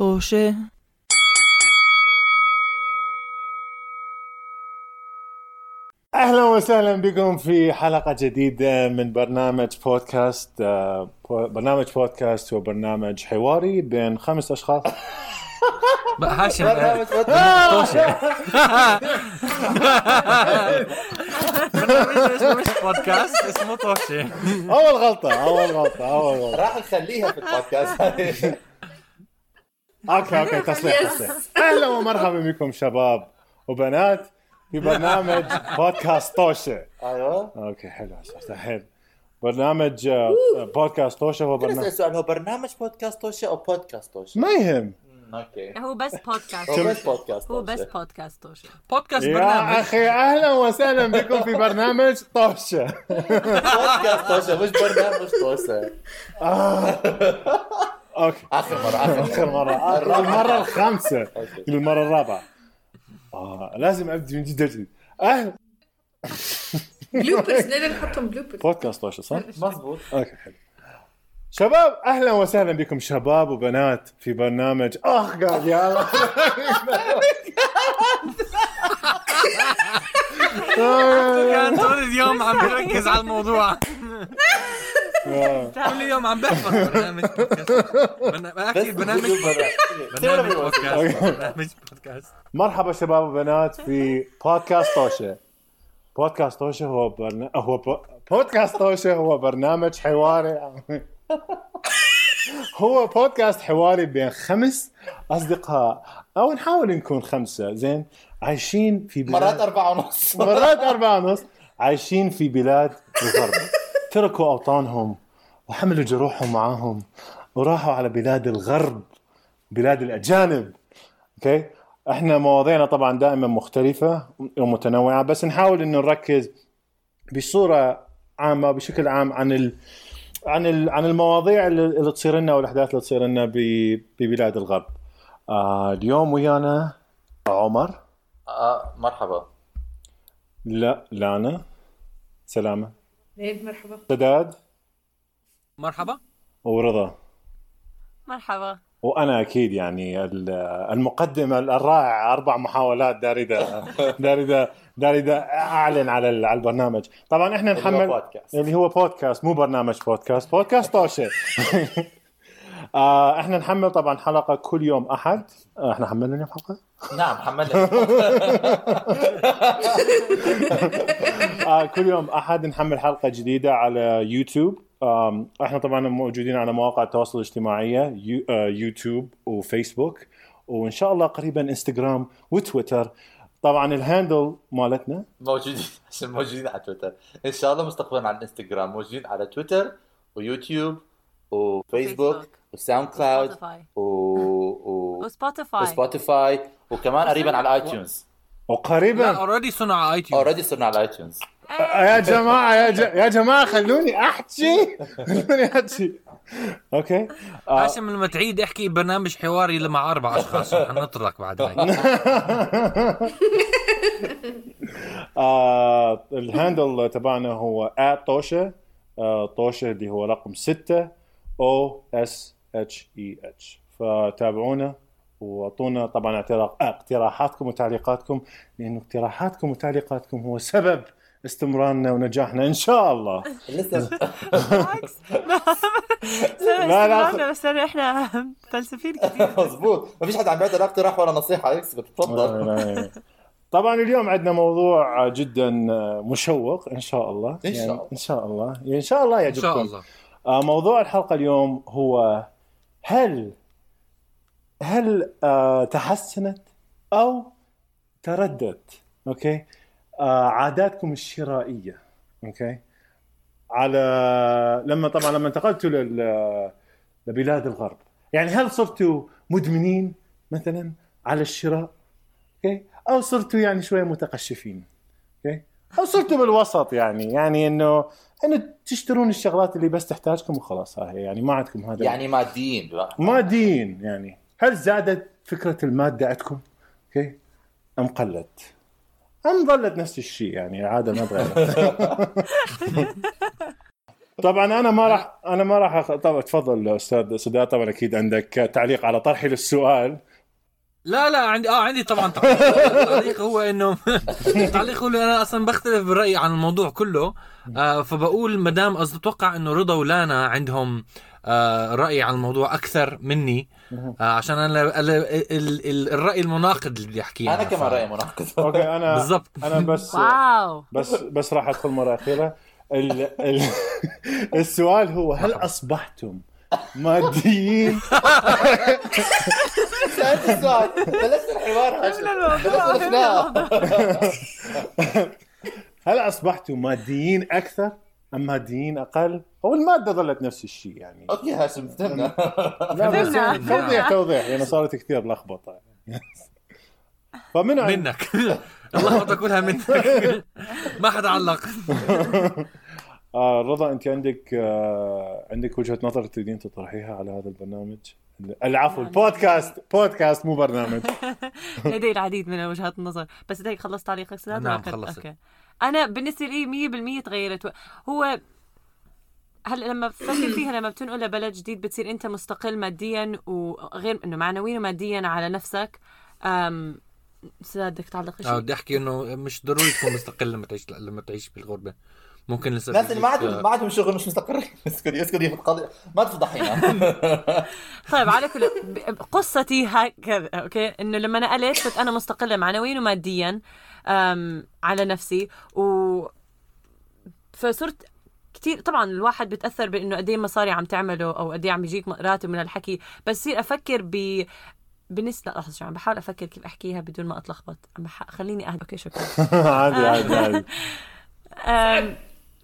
طوشة أهلا وسهلا بكم في حلقة جديدة من برنامج بودكاست آه، برنامج بودكاست هو برنامج حواري بين خمس أشخاص. هاشم مش بودكاست اسمه طوشة. أول غلطة أول غلطة أول غلطة. راح نخليها في البودكاست. okay okay تصليح تصليح. أهلا ومرحبا بكم شباب وبنات في برنامج بودكاست طوشه أيوه. okay حلو الحين. برنامج آه، بودكاست طوشه هو برنامج سؤال هو برنامج بودكاست توشة أو بودكاست توشة؟ ما يهم. okay. هو بس بودكاست. هو بس بودكاست هو بس توشة. بودكاست توشي بودكاست يا برنامج. أخي أهلا وسهلا بكم في برنامج طوشه بودكاست توشة مش برنامج توشة. okay. آخر مرة آخر آخر مرة. المره الخامسة. المرة الرابعة. آه لازم أبدي من جديد. أهلا bloopers ليه نحطهم bloopers؟ بودكاست صح؟ مزبوط okay حلو. شباب أهلا وسهلا بكم شباب وبنات في برنامج. اخ قاعد يا كان طول اليوم عم بركز على الموضوع. طول اليوم عم بحفظ برنامج بودكاست أكيد برنامج برنامج بودكاست برنامج بودكاست مرحبا شباب وبنات في بودكاست طوشه بودكاست طوشه هو برنا... هو بو... بودكاست طوشه هو برنامج حواري. هو بودكاست حواري بين خمس أصدقاء. أو نحاول نكون خمسة. زين؟ عايشين في بلاد مرات أربعة ونص. مرات أربعة ونص. عايشين في بلاد الغرب تركوا أوطانهم وحملوا جروحهم معاهم وراحوا على بلاد الغرب بلاد الأجانب. okay؟ إحنا مواضيعنا طبعا دائما مختلفة ومتنوعة بس نحاول إنه نركز بصورة عامة بشكل عام عن ال... عن ال... عن المواضيع اللي, اللي تصير لنا والأحداث اللي تصير لنا ب... ببلاد الغرب. آه اليوم ويانا عمر. آه مرحبا. لا لانا. سلامة. ليه مرحبا. سداد مرحبا. ورضا مرحبا. وأنا أكيد يعني ال- المقدم الرائع أربع محاولات داردة داردة داردة أعلن على على البرنامج. طبعا إحنا اللي هو نحمل بودكاست. اللي هو بودكاست مو برنامج بودكاست بودكاست طوشه آه إحنا نحمل طبعا حلقة كل يوم أحد. آه، إحنا حملنا اليوم حلقة؟ نعم حملنا. آه كل يوم أحد نحمل حلقة جديدة على يوتيوب. آم، إحنا طبعا موجودين على مواقع التواصل الاجتماعيه يو آه يوتيوب وفيسبوك وإن شاء الله قريبا إنستغرام وتويتر. طبعا ال handle مالتنا موجودين عشان موجودين على تويتر. إن شاء الله مستقبلا على الانستغرام موجودين على تويتر ويوتيوب وفيسبوك. وساوند كلاود وسبوتيفاي. و... و... وسبوتيفاي. وسبوتيفاي وكمان قريبا على iTunes لا وقريبا already صرنا على iTunes already صرنا على iTunes آه، يا جماعة يا, ج... يا جماعة خلوني أحكي. خلوني أحكي. okay؟ آه، هاشم لما تعيد احكي برنامج حواري اللي مع أربع أشخاص حنطردك بعد هاي. آه ال handle تبعنا هو @طوشه آه طوشه اللي هو رقم 6 أو اس اتش اي اتش فتابعونا وأعطونا طبعا آه، اقتراحاتكم وتعليقاتكم لأنه اقتراحاتكم وتعليقاتكم هو سبب استمرارنا ونجاحنا إن شاء الله. لسه بالعكس. لا، لا. بس أنا إحنا فلسفيين كثير مزبوط ما فيش حد عم بيعطي لا اقتراح ولا نصيحة يكسب تفضل طبعا اليوم عندنا موضوع جدا مشوق إن شاء الله. إن شاء يعني الله. إن شاء الله. إن شاء الله إن يعجبكم شاء الله. آه، موضوع الحلقة اليوم هو هل هل آه، تحسنت أو تردت؟ okay؟ آه، عاداتكم الشرائية okay؟ على لما طبعا لما انتقلتوا لل لبلاد الغرب. يعني هل صرتوا مدمنين مثلا على الشراء؟ okay؟ أو صرتوا يعني شوية متقشفين؟ okay؟ أو صرتوا بالوسط يعني؟ يعني إنه إنه تشترون الشغلات اللي بس تحتاجكم وخلاص هاي يعني ما عندكم هذا. يعني ماديين. ماديين يعني. هل زادت فكرة المادة عندكم؟ okay؟ أم قلت؟ ام ظلت نفس الشيء يعني العاده ما تغيرت طبعا أنا ما راح أنا ما راح أخ... طبعا تفضل أستاذ سداد طبعا أكيد عندك تعليق على طرحي للسؤال. لا لا عندي آه عندي طبعا تعليق. التعليق هو إنه التعليق هو أنا أصلا بختلف بالرأي عن الموضوع كله. آه فبقول ما دام قصدي أتوقع إنه رضا ولانا عندهم آه رأي عن الموضوع أكثر مني. آه عشان أنا ال- ال- ال- الرأي المناقض اللي بدي أحكيه أنا كمان رأيي مناقض. okay أنا بالضبط. أنا بس wow. بس بس راح أدخل مرة أخيرة. ال... ال... السؤال هو هل أصبحتم ماديين؟ سألت السؤال. بلشت الحوار بلشت هل أصبحتم ماديين أكثر؟ ام ماديين أقل أو المادة ظلت نفس الشيء يعني. okay هاشم فهمنا فهمنا. توضيح توضيح يعني صارت كثير لخبطه فمن منك. اللخبطه كلها منك. ما حدا علق. آه رضا أنت عندك آه عندك وجهة نظر تريدين تطرحيها على هذا البرنامج؟ العفو البودكاست بودكاست مو برنامج. لدي العديد من وجهات النظر. بس هيك خلصت تعليقك سداد نعم، خلصت. أوكي. أنا بالنسبة لي 100% تغيرت. هو هلا لما بفكر فيها لما بتنقل لبلد جديد بتصير أنت مستقل ماديا وغير إنه معنويا وماديا على نفسك؟ أم سداد بدك تعلق شيء؟ بدي أحكي إنه مش ضروري تكون مستقل لما تعيش لما تعيش بالغربة. ممكن لسه الناس اللي ما عندهم ما عندهم شغل مش مستقرين. اسكتي اسكتي في القضية ما تفضحينا طيب على كل قصتي هكذا أوكي؟ إنه لما نقلت كنت أنا مستقلة معنويا وماديا على نفسي و فصرت كتير طبعا الواحد بتاثر بإنه قد إيه مصاري عم تعمله أو قد إيه عم يجيك راتب من الحكي بس صير أفكر ب بالنسبة لحظة شو عم بحاول أفكر كيف أحكيها بدون ما أتلخبط. عم بح... خليني أهدى. أوكي شكرا. عادي عادي عادي.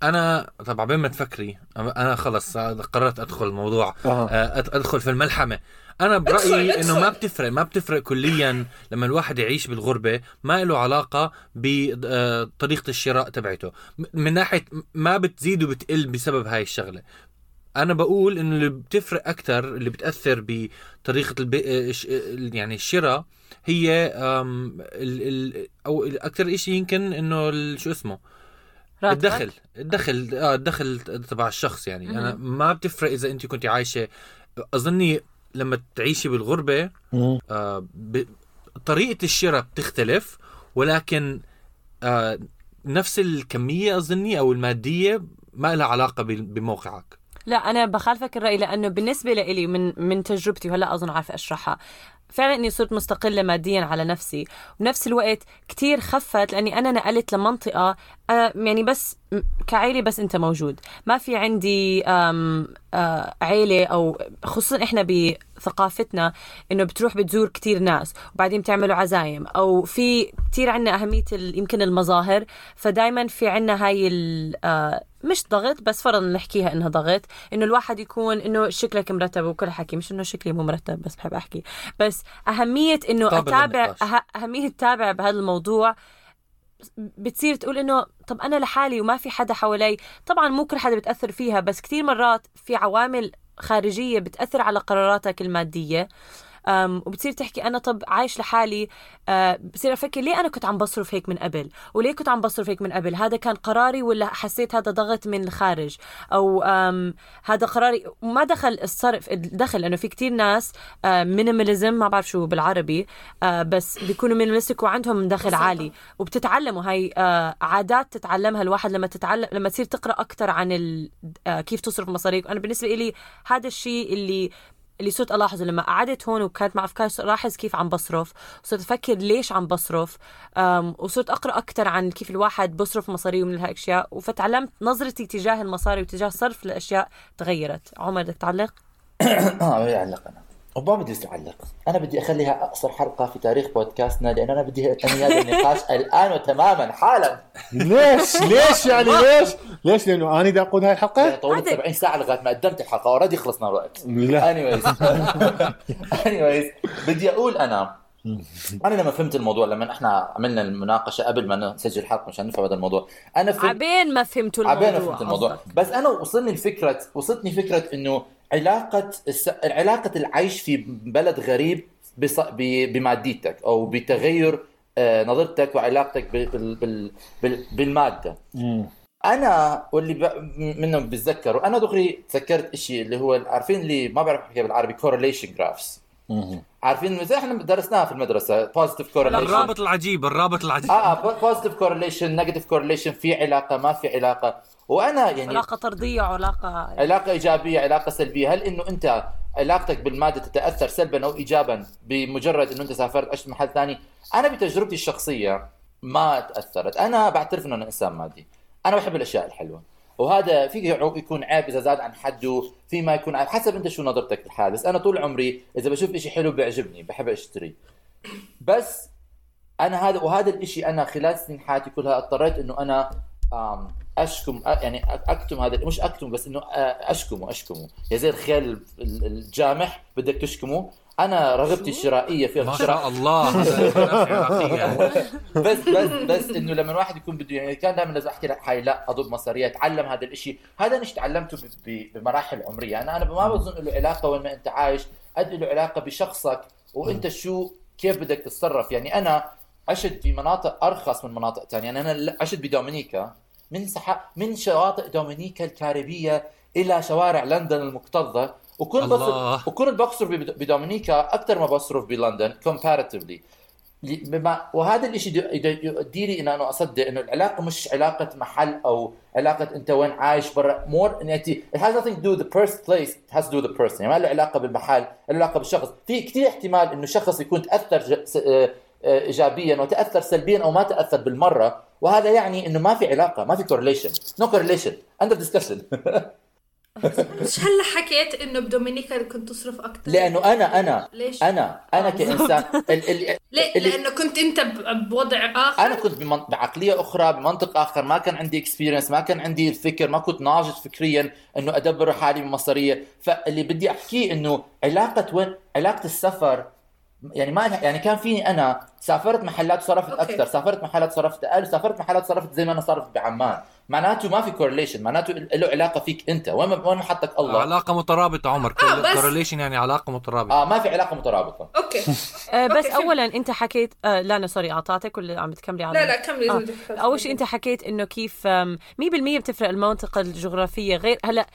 أنا طب عبين ما تفكري أنا خلص قررت أدخل الموضوع. أها. آه، أدخل في الملحمة. أنا برأيي إنه ما بتفرق ما بتفرق كليا لما الواحد يعيش بالغربة ما له علاقة بطريقه الشراء تبعته. من ناحية ما بتزيد وبتقل بسبب هاي الشغلة. أنا بقول إنه اللي بتفرق أكثر اللي بتأثر بطريقة البي... آه، آه، يعني الشراء هي ال... ال... أو أكثر شيء يمكن إنه ال- شو اسمه؟ راتبك؟ الدخل الدخل آه الدخل تبع الشخص يعني. أنا ما بتفرق إذا أنت كنت عايشة أظني لما تعيشي بالغربة آه ب... طريقة الشراء بتختلف ولكن آه نفس الكمية أظني أو المادية ما لها علاقة ب- بموقعك. لا أنا بخالفك الرأي لأنه بالنسبة لي من من تجربتي وهلأ أظن عارفة اشرحها فعلا إني صرت مستقلة ماديا على نفسي. وبنفس الوقت كتير خفت لأني أنا نقلت لمنطقة أنا يعني بس كعيله بس أنت موجود. ما في عندي آه، عيلة أو خصوصا إحنا بثقافتنا إنه بتروح بتزور كتير ناس وبعدين بتعملوا عزايم أو في كتير عنا أهمية يمكن المظاهر فدائما في عنا هاي آه، مش ضغط بس فرض نحكيها إنها ضغط إنه الواحد يكون إنه شكلك مرتب وكل حكي مش إنه شكلي مو مرتب بس بحب أحكي بس أهمية إنه أتابع. أه- أهمية اتابع بهذا الموضوع بتصير تقول إنه طب أنا لحالي وما في حدا حوالي طبعا مو كل حدا بتأثر فيها بس كثير مرات في عوامل خارجية بتأثر على قراراتك المادية. أم وبتصير تحكي أنا طب عايش لحالي أه بصير أفكر ليه أنا كنت عم بصرف هيك من قبل؟ وليه كنت عم بصرف هيك من قبل؟ هذا كان قراري ولا حسيت هذا ضغط من الخارج؟ أو هذا قراري وما دخل الصرف الدخل لأنه في كتير ناس minimalism ما بعرف شو بالعربي أه بس بيكونوا minimalistic وعندهم دخل عالي. وبتتعلموا هاي أه عادات تتعلمها الواحد لما تتعلم لما تصير تقرأ أكثر عن ال... أه كيف تصرف مصاريك. أنا بالنسبة لي هذا الشيء اللي اللي صرت ألاحظه لما قعدت هون وكانت مع أفكار صرت ألاحظ كيف عم بصرف صرت أفكر ليش عم بصرف وصرت أقرأ أكثر عن كيف الواحد بصرف مصاريه من الاشياء وفتعلمت نظرتي تجاه المصاري وتجاه صرف الأشياء تغيرت. عمر بدك تعلق؟ آه ما يعلق أنا وما بدي اعلق أنا بدي أخليها أقصر حلقة في تاريخ بودكاستنا لأن أنا بدي انهي هذا النقاش الآن وتماما حالا. ليش؟ ليش يعني ليش؟ ليش؟ لأنه أنا بدي اقود هاي الحلقة؟ طولت هذا- 70 ساعة لغاية ما قدمت الحلقة already خلصنا الوقت. لا. anyways anyways بدي أقول أنا أنا لما فهمت الموضوع لما إحنا عملنا المناقشة قبل ما نسجل الحلقة مشان نفهم هذا الموضوع أنا فهمت عبين ما فهمتوا الموضوع عبين فهمت الموضوع. قصدك. بس أنا وصلني الفكرة وصلتني فكرة إنه علاقة الس... علاقة العيش في بلد غريب بص... ب... بماديتك أو بتغير آه، نظرتك وعلاقتك بال... بال... بال... بال... بالمادة. أنا واللي ب... منهم بتذكروا أنا دغري تذكرت إشي اللي هو عارفين اللي ما بعرف احكيها بالعربي correlation graphs. عارفين زي إحنا درسناها في المدرسة positive correlation. الرابط العجيب الرابط العجيب. آه positive correlation negative correlation في علاقة ما في علاقة. وأنا يعني علاقة طردية وعلاقه علاقه إيجابية علاقة سلبية. هل إنه أنت علاقتك بالمادة تتأثر سلبا أو ايجابا بمجرد إنه أنت سافرت عشت محل ثاني؟ أنا بتجربتي الشخصية ما تأثرت. أنا بعترف إنه أنا إنسان مادي. أنا بحب الأشياء الحلوة. وهذا في يكون عيب إذا زاد عن حده. في ما يكون عيب حسب أنت شو نظرتك للحال بس أنا طول عمري إذا بشوف شيء حلو بيعجبني بحب أشتري. بس أنا هذا وهذا الشيء أنا خلال سنين حياتي كلها اضطريت إنه أنا أشكم أ- يعني أكتم هذا مش أكتم بس إنه أ- أشكمه أشكمه. يا زي الخيل ال- الجامح بدك تشكمه. أنا رغبتي الشرائيه في ما شاء الله. بس بس بس إنه لما الواحد يكون بده يعني كان دائما لازم أحكي لحالي لا أضب مصارية اتعلم هذا الشيء هذا الشيء تعلمته ب- ب- بمراحل عمرية. أنا أنا ما بظن له علاقه وين ما أنت عايش قد له علاقة بشخصك. وأنت شو كيف بدك تتصرف؟ يعني أنا عشت في مناطق أرخص من مناطق ثانية يعني أنا عشت بدومينيكا. من سحا من شواطئ دومينيكا الكاريبية إلى شوارع لندن المكتظة. وكنت. بصرف وكنت بصرف بد- بدومينيكا أكثر ما بصرف بلندن comparatively. بما وهذا الشيء يديري أن أنا أصدق إنه العلاقة مش علاقة محل أو علاقة أنت وين عايش برا مور إن it has nothing to do with the first place. It has to do with the person. يعني ما له علاقة بالمحل له علاقة بالشخص. في كثير احتمال إنه شخص يكون تأثر آه، ايجابيا وتاثر سلبيا أو ما تأثر بالمرة وهذا يعني إنه ما في علاقة ما في correlation no correlation under discussion مش هلا حكيت إنه بدومينيكا كنت تصرف أكثر لأنه أنا أنا ليش؟ أنا أنا كإنسان ال- ال- ليه؟ لأنه كنت أنت بوضع آخر أنا كنت. بعقلية أخرى بمنطق آخر ما كان عندي experience ما كان عندي الفكر ما كنت ناضج فكريا إنه أدبر حالي بمصاريي فاللي بدي أحكيه إنه علاقة وين علاقة السفر يعني ما يعني كان فيني أنا سافرت محلات okay. أكثر سافرت محلات صرفت أقل سافرت محلات صرفت زي ما أنا صرفت بعمان. معناته ما في correlation معناته له علاقة فيك أنت. وين ما وين ما حطك الله؟ علاقة مترابطة عمر آه، correlation يعني علاقة مترابطة. آه ما في علاقة مترابطة. okay. آه، بس okay،. اولا أنت حكيت آه لا أنا sorry قاطعتك ولا عم بتكملي على لا لا كملي. آه. أول شيء أنت حكيت إنه كيف آم، 100% بتفرق المنطقة الجغرافية. غير هلأ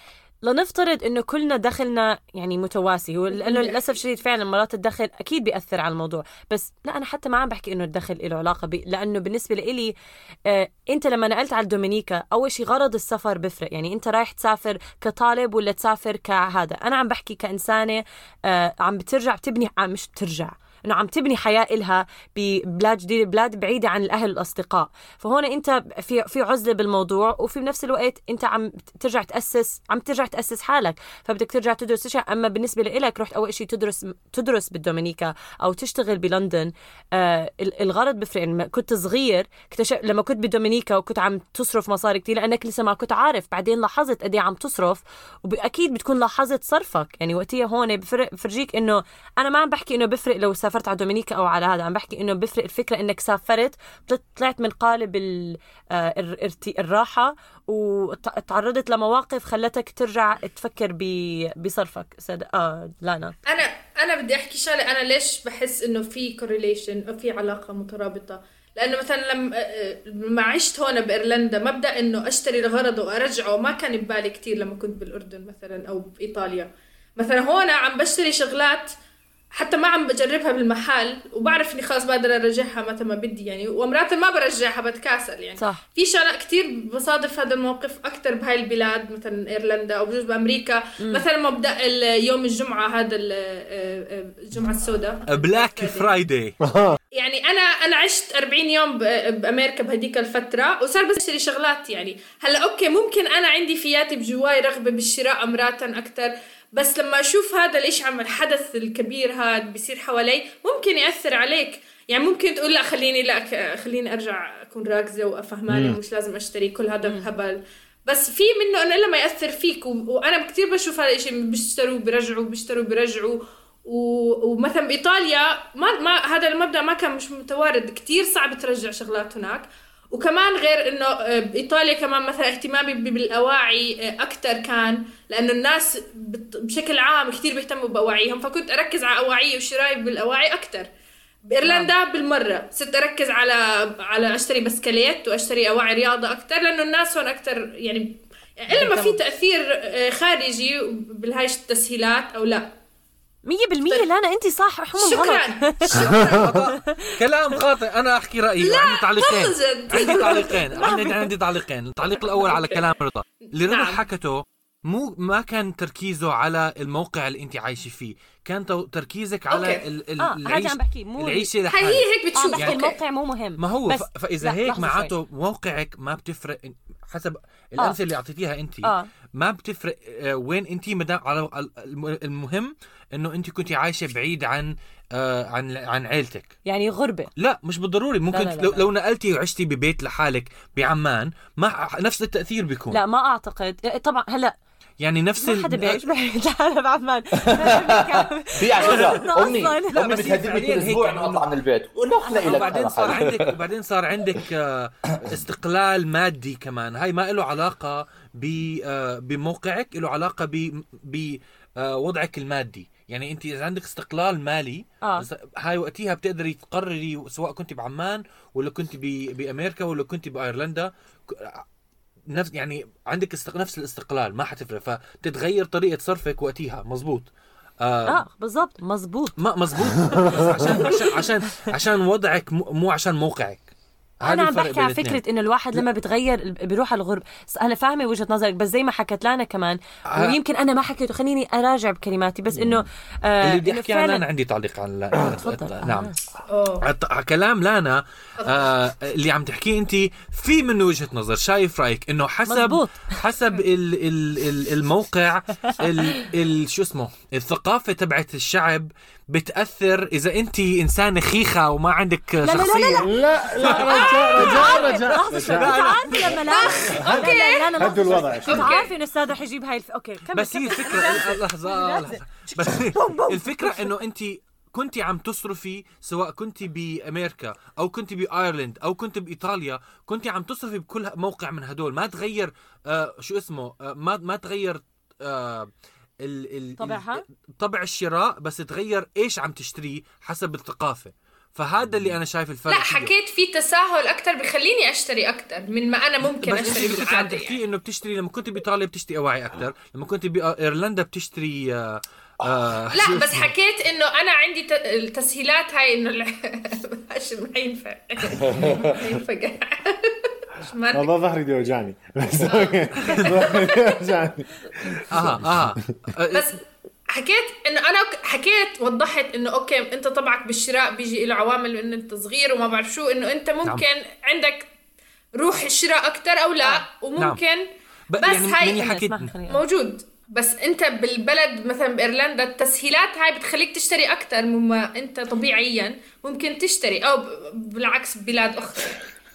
لنفترض إنه كلنا دخلنا يعني متساوي. لأنه للأسف الشديد فعلا مرات الدخل أكيد بيأثر على الموضوع. بس لا أنا حتى ما عم بحكي إنه الدخل له علاقة ب... لأنه بالنسبة لإلي آه أنت لما نقلت على الدومينيكا أول شيء غرض السفر بفرق. يعني أنت رايح تسافر كطالب ولا تسافر كهذا. أنا عم بحكي كإنسانة آه عم بترجع بتبني عم مش بترجع إنه عم تبني حياة إلها ببلاد جديدة بلاد بعيدة عن الأهل والأصدقاء. فهون أنت في في عزلة بالموضوع وفي بنفس الوقت أنت عم ترجع تأسس عم ترجع تأسس حالك. فبدك ترجع تدرس إشياء. أما بالنسبة لك رحت أول شيء تدرس تدرس بالدومينيكا أو تشتغل بلندن. آه ال- الغرض بفرق. لما كنت صغير اكتشف لما كنت بدومينيكا وكنت عم تصرف مصاري كتير لأنك لسه ما كنت عارف. بعدين لاحظت قد إيه عم تصرف واكيد بتكون لاحظت صرفك. يعني وقتها هون بفرق بفرجيك إنه أنا ما عم بحكي إنه بفرق لو على دومينيكا أو على هذا عم بحكي إنه بفرق الفكرة إنك سافرت طلعت- من قالب ال- آه، الراحة وتعرضت لمواقف خلتك ترجع تفكر بصرفك. آه لانا. أنا أنا بدي أحكي شغلة أنا ليش بحس إنه في كورليشن أو في علاقة مترابطة؟ لأنه مثلا لما لما عشت هون بإيرلندا مبدأ إنه أشتري لغرض وأرجعه ما كان ببالي كتير لما كنت بالأردن مثلا أو بإيطاليا. مثلا هون عم بشتري شغلات حتى ما عم بجربها بالمحل وبعرف إني خلاص بقدر أرجعها متى ما بدي يعني ومرات ما برجعها بتكاسل يعني. صح. في شغلات كتير بصادف هذا الموقف أكثر بهاي البلاد مثلا إيرلندا أو بجوز بامريكا مثلا مبدأ يوم الجمعة هذا آه، آه، الجمعة السوداء. Black Friday يعني أنا أنا عشت 40 يوم ب- بأمريكا بهديك الفترة وصار بس أشتري شغلات يعني. هلأ okay ممكن أنا عندي فيّاتي بجواي رغبة بالشراء مرات أكثر بس لما أشوف هذا الاشي عم الحدث الكبير هذا بيصير حوالي ممكن يأثر عليك. يعني ممكن تقول لا خليني لا ك- خليني أرجع أكون راكزة وأفهماني مش لازم أشتري كل هذا الهبل بس في منه إنه إلا ما يأثر فيك و... وأنا كثير بشوف هذا الشيء بيشتروا بيرجعوا بيشتروا بيرجعوا و... ومثلا بإيطاليا ما ما هذا المبدأ ما كان مش متوارد. كثير صعب ترجع شغلات هناك. وكمان غير إنه آه، بايطاليا كمان مثلا اهتمامي بالأواعي أكثر كان لأنه الناس بشكل عام كثير بيهتموا بأواعيهم فكنت أركز على اواعي وشراي بالأواعي أكثر بإيرلندا بالمرة صرت أركز على على أشتري بسكليت وأشتري أواعي رياضة أكثر لأنه الناس هون أكثر يعني إلا ما في تأثير آه، خارجي بهاي التسهيلات أو لا. مية بالمية. لا أنا أنت صح حمم غلط. شكرا. كلام خاطئ. أنا أحكي رأيي. عندي تعليقين. عندي تعليقين. عندي عندي تعليقين. التعليق الأول على كلام رضا. اللي رضا نعم. حكته مو ما كان تركيزه على الموقع اللي انت عايشة فيه كان تو- تركيزك على okay. ال ال آه، هذا العيش عم بحكي، مو- العيشة هي هيك بتشوف بحكي okay. الموقع مو مهم ما هو بس. فإذا هيك. معناته موقعك ما بتفرق حسب الأمثلة اللي أعطيتيها أنت آه. ما بتفرق آه، وين أنت مدام على الم- المهم إنه أنت كنت عايشة بعيد عن آه، عن عن عيلتك يعني غربة لا مش بالضروري ممكن لا، لا، لا، لو, لا. لو نقلتي وعشتي ببيت لحالك بعمان ما نفس التأثير بيكون لا ما أعتقد طبعا هلأ يعني نفس ما حدا بيعيش بعيد. لحاله بعمان في فكره أمي أمي بتهددني كل أسبوع إنه أطلع من البيت اخلق لك وبعدين صار. عندك وبعدين صار عندك آه، استقلال مادي كمان. هاي ما له علاقة ب آه، بموقعك له علاقة ب بوضعك المادي. يعني أنت إذا عندك استقلال مالي آه. هاي وقتها بتقدري تقرري سواء كنت بعمان ولا كنت ب- بأمريكا ولا كنت بأيرلندا. نفس يعني عندك استق... نفس الاستقلال ما حتفرق. فتتغير طريقة صرفك وقتها. مزبوط. آه آه بالضبط. مزبوط. ما مزبوط. عشان عشان عشان عشان وضعك مو عشان موقعك. أنا عم بحكي على. فكرة إنه الواحد لما بتغير بيروح على الغرب أنا فاهمة وجهة نظرك بس زي ما حكت لانا كمان آه. ويمكن أنا ما حكيته خليني أراجع بكلماتي بس إنه آه اللي بدي أحكي عنه فعلاً- أنا عندي تعليق عن لا تفضل. نعم آه. كلام لانا آه اللي عم تحكيه أنت في منه وجهة نظر شايف رأيك إنه حسب مزبوط. حسب ال ال ال الموقع ال ال شو اسمه الثقافه تبعت الشعب بتاثر اذا انت انسانه خيخه وما عندك لا، لا، شخصيه لا لا رجاء رجاء رجاء عارفه لما لا لا لا لا هدوا الوضع. عارفه انه الاستاذ رح يجيب هاي كمل بس هي لحظه لحظه بس الفكرة انه انت كنت عم تصرفي سواء كنت بامريكا أو كنت بايرلند أو كنت بايطاليا كنت عم تصرفي بكل موقع من هدول ما تغير آه شو اسمه آه ما ما تغير آه ال ال طبعها؟ ال- طبع الشراء بس تغير إيش عم تشتريه حسب الثقافة فهذا اللي أنا شايف الفرق لا فيه. حكيت في تساهل أكثر بخليني أشتري أكثر من ما أنا ممكن بس أشتري اللي كنت عم تحكيه يعني. إنه بتشتري لما كنت بإيطاليا بتشتري أواعي أكثر لما كنت بايرلندا بتشتري آه آه لا بس؟ حكيت إنه أنا عندي ت- التسهيلات هاي إنه ال- مش ما مرة. والله ظهري دي وجعني. بس أوكي ظهري دي وجعني. أها أها آه، بس حكيت إنه أنا حكيت وضحت إنه أوكي أنت طبعك بالشراء بيجي له عوامل إنه أنت صغير وما بعرف شو إنه أنت ممكن عندك روح الشراء أكثر أو لا وممكن ب- بس يعني هاي حكيت موجود. بس أنت بالبلد مثلا بإيرلندا التسهيلات هاي بتخليك تشتري أكثر مما أنت طبيعيا ممكن تشتري. أو بالعكس ببلاد أخرى.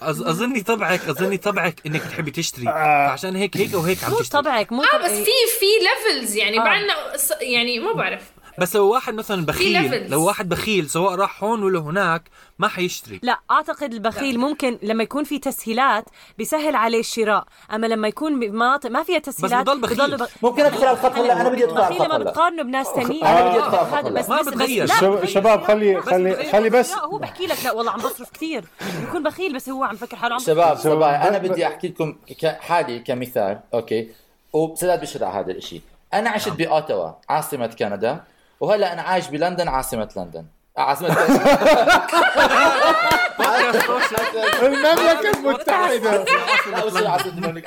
أظ- أظني طبعك أظني طبعك إنك تحبي تشتري آه. فعشان هيك هيك وهيك عم مو تشتري طبعك مو آه بس في في levels يعني آه. بعدنا ص- يعني ما بعرف بس لو واحد مثلا بخيل levels. لو واحد بخيل سواء راح هون ولا هناك ما حيشتري. لا أعتقد البخيل ممكن لما يكون في تسهيلات بيسهل عليه الشراء. أما لما يكون بمناطق ما فيها تسهيلات بضل بخيل. بضل بخ... ممكن أدخل الخط هلا أنا بدي البخيل الخط لما بتقارنه بناس ثانيين أنا بدي أدفع هذا هلا. بس ما بس- بس- بتغير. لا، شب- بتغير. شباب خلي لا، خلي. خلي بس لا هو بحكي لك لا والله عم بصرف كثير بيكون بخيل بس هو عم فكر حاله عم شباب شباب، أنا بدي أحكي لكم حالي كمثال أوكي؟ وسداد بيشهد على هذا الشيء أنا عشت بأوتاوا عاصمة كندا وهلأ أنا عايش بلندن عاصمة لندن. عاصمه المملكة المتحدة.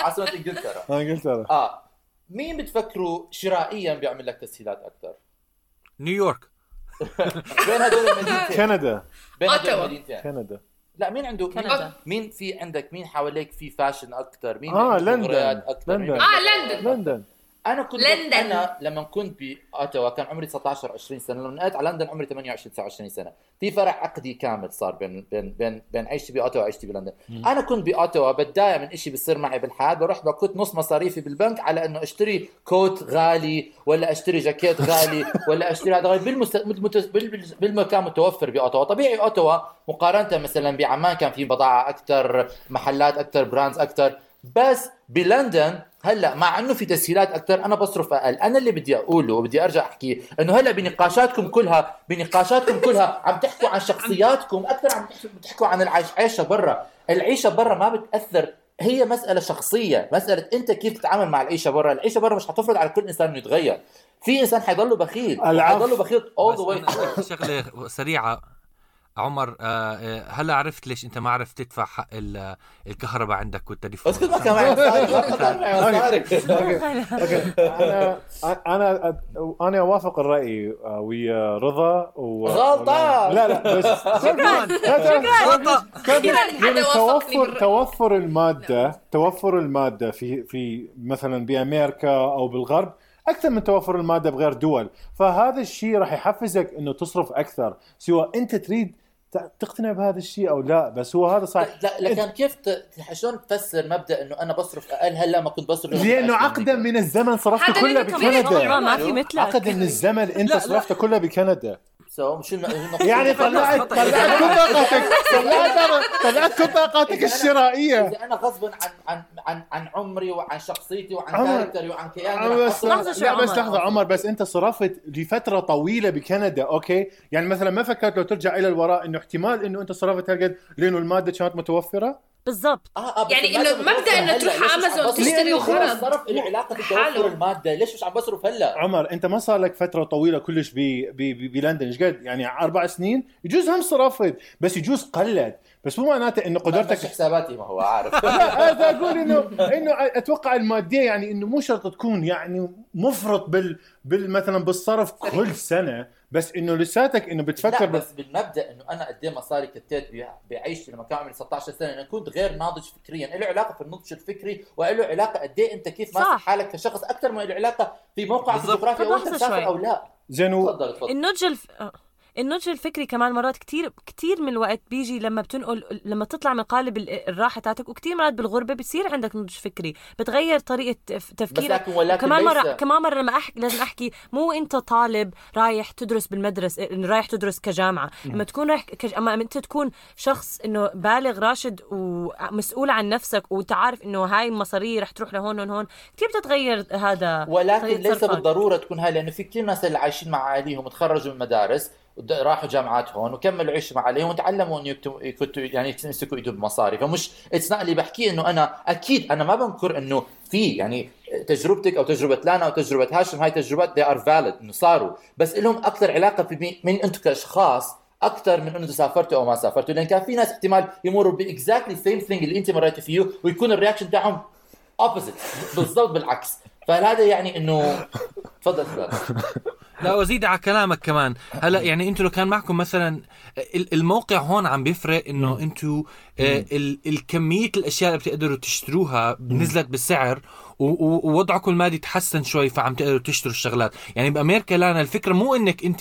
عاصمه إنجلترا. هذا آه. مين بتفكروا شرائيا بيعمل لك تسهيلات أكثر؟ نيويورك. بين هدول المدينتين. أوتاوا. بين هدول المدينتين. كندا. لا مين عنده كندا. مين, في عندك؟ مين حواليك في فاشن أكثر؟ مين آه عنده لندن. أكثر؟ لندن. آه لندن. لندن. أنا كنت لندن. أنا لما كنت باوتاوا كان عمري 19 20 سنة لما نقلت على لندن عمري 28 29 سنة. في فرق عقلي كامل صار بين بين بين بين عيشتي باوتاوا وعيشتي بلندن. أنا كنت باوتاوا بتضايق من شيء بيصير معي بالحياة بروح بكب نص مصاريفي بالبنك على إنه أشتري coat غالي ولا أشتري جاكيت غالي ولا أشتري هذا غالي. بالمست... بالمت... بال- بالمكان متوفر باوتاوا طبيعي أوتاوا مقارنة مثلا بعمان كان في بضاعة أكثر محلات أكثر brands أكثر بس بلندن هلا مع انه في تسهيلات أكثر أنا بصرف أقل. أنا اللي بدي أقوله وبدي أرجع أحكي إنه هلا بنقاشاتكم كلها بنقاشاتكم كلها عم تحكوا عن شخصياتكم أكثر عم تحكوا عن العيش عيشة برا. العيشة برا ما بتأثر. هي مسألة شخصية، مسألة أنت كيف تتعامل مع العيشة برا، العيشة برا مش حتفرض على كل إنسان إنه يتغير، في إنسان حيضله بخيل،. حيضله بخيل all the بس way. أنا through. عمر آه، آه، هلا عرفت ليش انت ما عرفت تدفع حق ال- الكهرباء عندك والتليفون اسكت ما كان. أنا أنا أنا أوافق الرأي آه، ويا رضا و... غلطان. لا لا بس شكراً. وافقني توفر. توفر المادة توفر المادة في في مثلا بأمريكا أو بالغرب أكثر من توفر المادة بغير دول. فهذا الشيء راح يحفزك إنه تصرف أكثر. سواء أنت تريد تقتنع بهذا الشيء أو لا بس هو هذا صح. لا لكن كيف ت... شلون تفسر مبدأ إنه أنا بصرف أقل؟ هلأ ما كنت بصرف لأنه عقدا من الزمن صرفته كله بكندا. ما في مثلك. عقد من الزمن أنت. صرفته كله بكندا. so شو شو المقصود؟ يعني طلعت. طلعت كل طاقتك طلعت طلعت كل طاقتك الشرائية إذا أنا غصبا عن عن عن عن عمري وعن شخصيتي وعن. character ي وعن كياني بس لا بس عمر. لحظة عمر بس أنت صرفت لفترة طويلة بكندا okay يعني مثلا ما فكرت لو ترجع إلى الوراء إنه احتمال إنه أنت صرفت هالقد لأنه المادة كانت متوفرة بالضبط. آه آه يعني بتوفر إنه هلا، تروح أمازون بصرف؟ تشتري الغرض صرف له علاقة بتوفر حاله. المادة ليش مش عم بصرف هلأ؟ عمر أنت ما صار لك فترة طويلة كلش ب- ب- ب- بلندن إيش قد؟ يعني أربع سنين؟ يجوز هم صرفت بس يجوز قلت. بس مو معناته إنه قدرتك قدرتك حساباتي ما هو عارف. لا هذا أقول إنه إنه أتوقع المادية يعني إنه مو شرط تكون يعني مفرط بال, بال مثلا بالصرف كل سنة. بس إنه لساتك إنه بتفكر لا بس بالمبدأ إنه أنا قد إيه مصاري كتيت بعيشتي لما كان عمري 16 سنة. أنا كنت غير ناضج فكريا. له علاقة في النضج الفكري وله علاقة قد إيه أنت كيف. ماسك حالك كشخص أكثر ما له علاقة في موقعك بالضبط. الجغرافي أو مسافر لا. زين تفضل تفضل. النضج الف... النضج الفكري كمان مرات كتير كتير من الوقت بيجي لما بتنقل لما تطلع من قالب ال- الراحة تاعتك وكتير مرات بالغربة بتصير عندك نضج فكري بتغير طريقة تفكيرك كمان مرة كمان مرة لما أحكي لازم أحكي مو أنت طالب رايح تدرس بالمدرسة إنه رايح تدرس كجامعة لما تكون رايح كج... أما أنت تكون شخص إنه بالغ راشد ومسؤول عن نفسك وأنت عارف إنه هاي المصارية رح تروح لهون وهون كثير بتتغير هذا ولكن ليس. بالضرورة تكون هاي لأنه في كثير ناس اللي عايشين مع أهاليهم وتخرجوا من مدارس ود- راحوا جامعات هون وكملوا عيش مع اهاليهم وتعلموا إنه يكتبوا يعني يمسكوا ايدهم بمصاري. فمش it's اللي بحكيه إنه أنا أكيد أنا ما بنكر إنه في يعني تجربتك أو تجربة لانا أو تجربة هاشم هاي تجربات they are valid إنه صاروا. بس لهم أكثر علاقة من أنتم كأشخاص أكثر من إنه سافرتوا أو ما سافرتوا. لأن كان في ناس احتمال يمروا ب exactly same thing اللي أنت مريتي فيه ويكون ال reaction تاعهم اوبوزيت بالضبط بالعكس. فهذا يعني إنه تفضل لا وأزيد على كلامك كمان. هلا يعني أنتوا لو كان معكم مثلا ال- الموقع هون عم بيفرق إنه أنتوا آه، ال- الكمية الأشياء اللي بتقدروا تشتروها نزلت بالسعر ووضعكم المادي تحسن شوي فعم تقدروا تشتروا الشغلات. يعني بأمريكا لانا الفكرة مو إنك أنت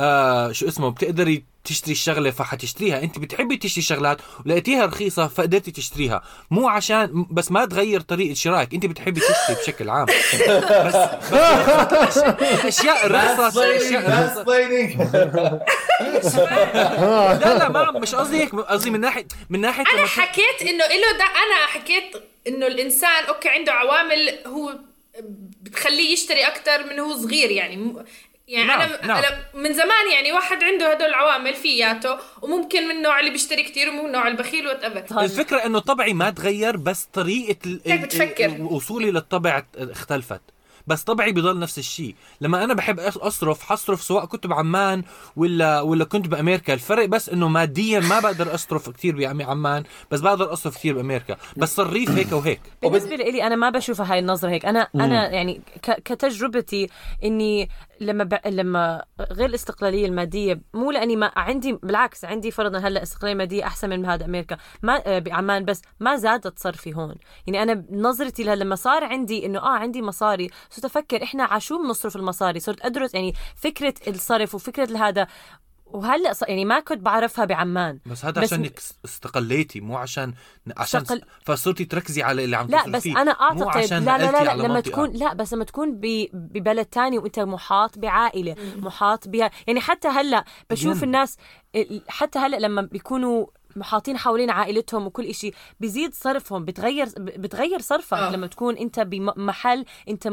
آه شو اسمه بتقدري تشتري الشغلة فحتشتريها. أنت بتحبي تشتري شغلات ولقيتيها رخيصة فقدرتي تشتريها. مو عشان بس ما تغير طريقة شرائك أنت بتحبي تشتري بشكل عام. بس, بس أشياء رخصة. لا لا ما مش قصدي هيك قصدي من ناحية من ناحية أنا حكيت إنه له ده أنا حكيت إنه الإنسان okay عنده عوامل هو بتخليه يشتري أكثر من هو صغير يعني يعني نعم، أنا نعم. أنا من زمان يعني واحد عنده هدول العوامل فياته وممكن من النوع اللي بيشتري كتير ومن النوع البخيل whatever الفكرة إنه طبعي ما تغير بس طريقة ال- بتفكر. وصولي للطبع اختلفت بس طبعي بضل نفس الشيء. لما أنا بحب أصرف حصرف سواء كنت بعمان ولا ولا كنت بأمريكا. الفرق بس إنه ماديا ما بقدر أصرف كثير بعمان بس بقدر أصرف كثير بأمريكا. بس صريف هيك وهيك بالنسبة لي أنا ما بشوفها هاي النظرة هيك. أنا أنا يعني كتجربتي إني لما ب... لما غير الاستقلالية المادية مو لأني ما عندي بالعكس عندي فرضا هلأ استقلالية مادية أحسن من هذا أمريكا. ما آه، بعمان بس ما زادت صرفي هون. يعني أنا نظرتي لها لما صار عندي إنه آه عندي مصاري صرت أفكر إحنا على شو بنصرف المصاري؟ صرت أدرس يعني فكرة الصرف وفكرة هذا وهلأ ص- يعني ما كنت بعرفها بعمان. بس هذا بس عشان استقليتي مو عشان عشان استقل- فصرتي تركزي على اللي عم لا بس أنا مو اعتقد عشان لا لا لا, لا لما منطقة. تكون لا بس لما تكون ب- ببلد تاني وأنت محاط بعائلة محاط بها يعني حتى هلأ بشوف. الناس ال- حتى هلأ لما بيكونوا محاطين حوالين عائلتهم وكل إشي بزيد صرفهم بتغير بتغير صرفك آه. لما تكون أنت بمحل أنت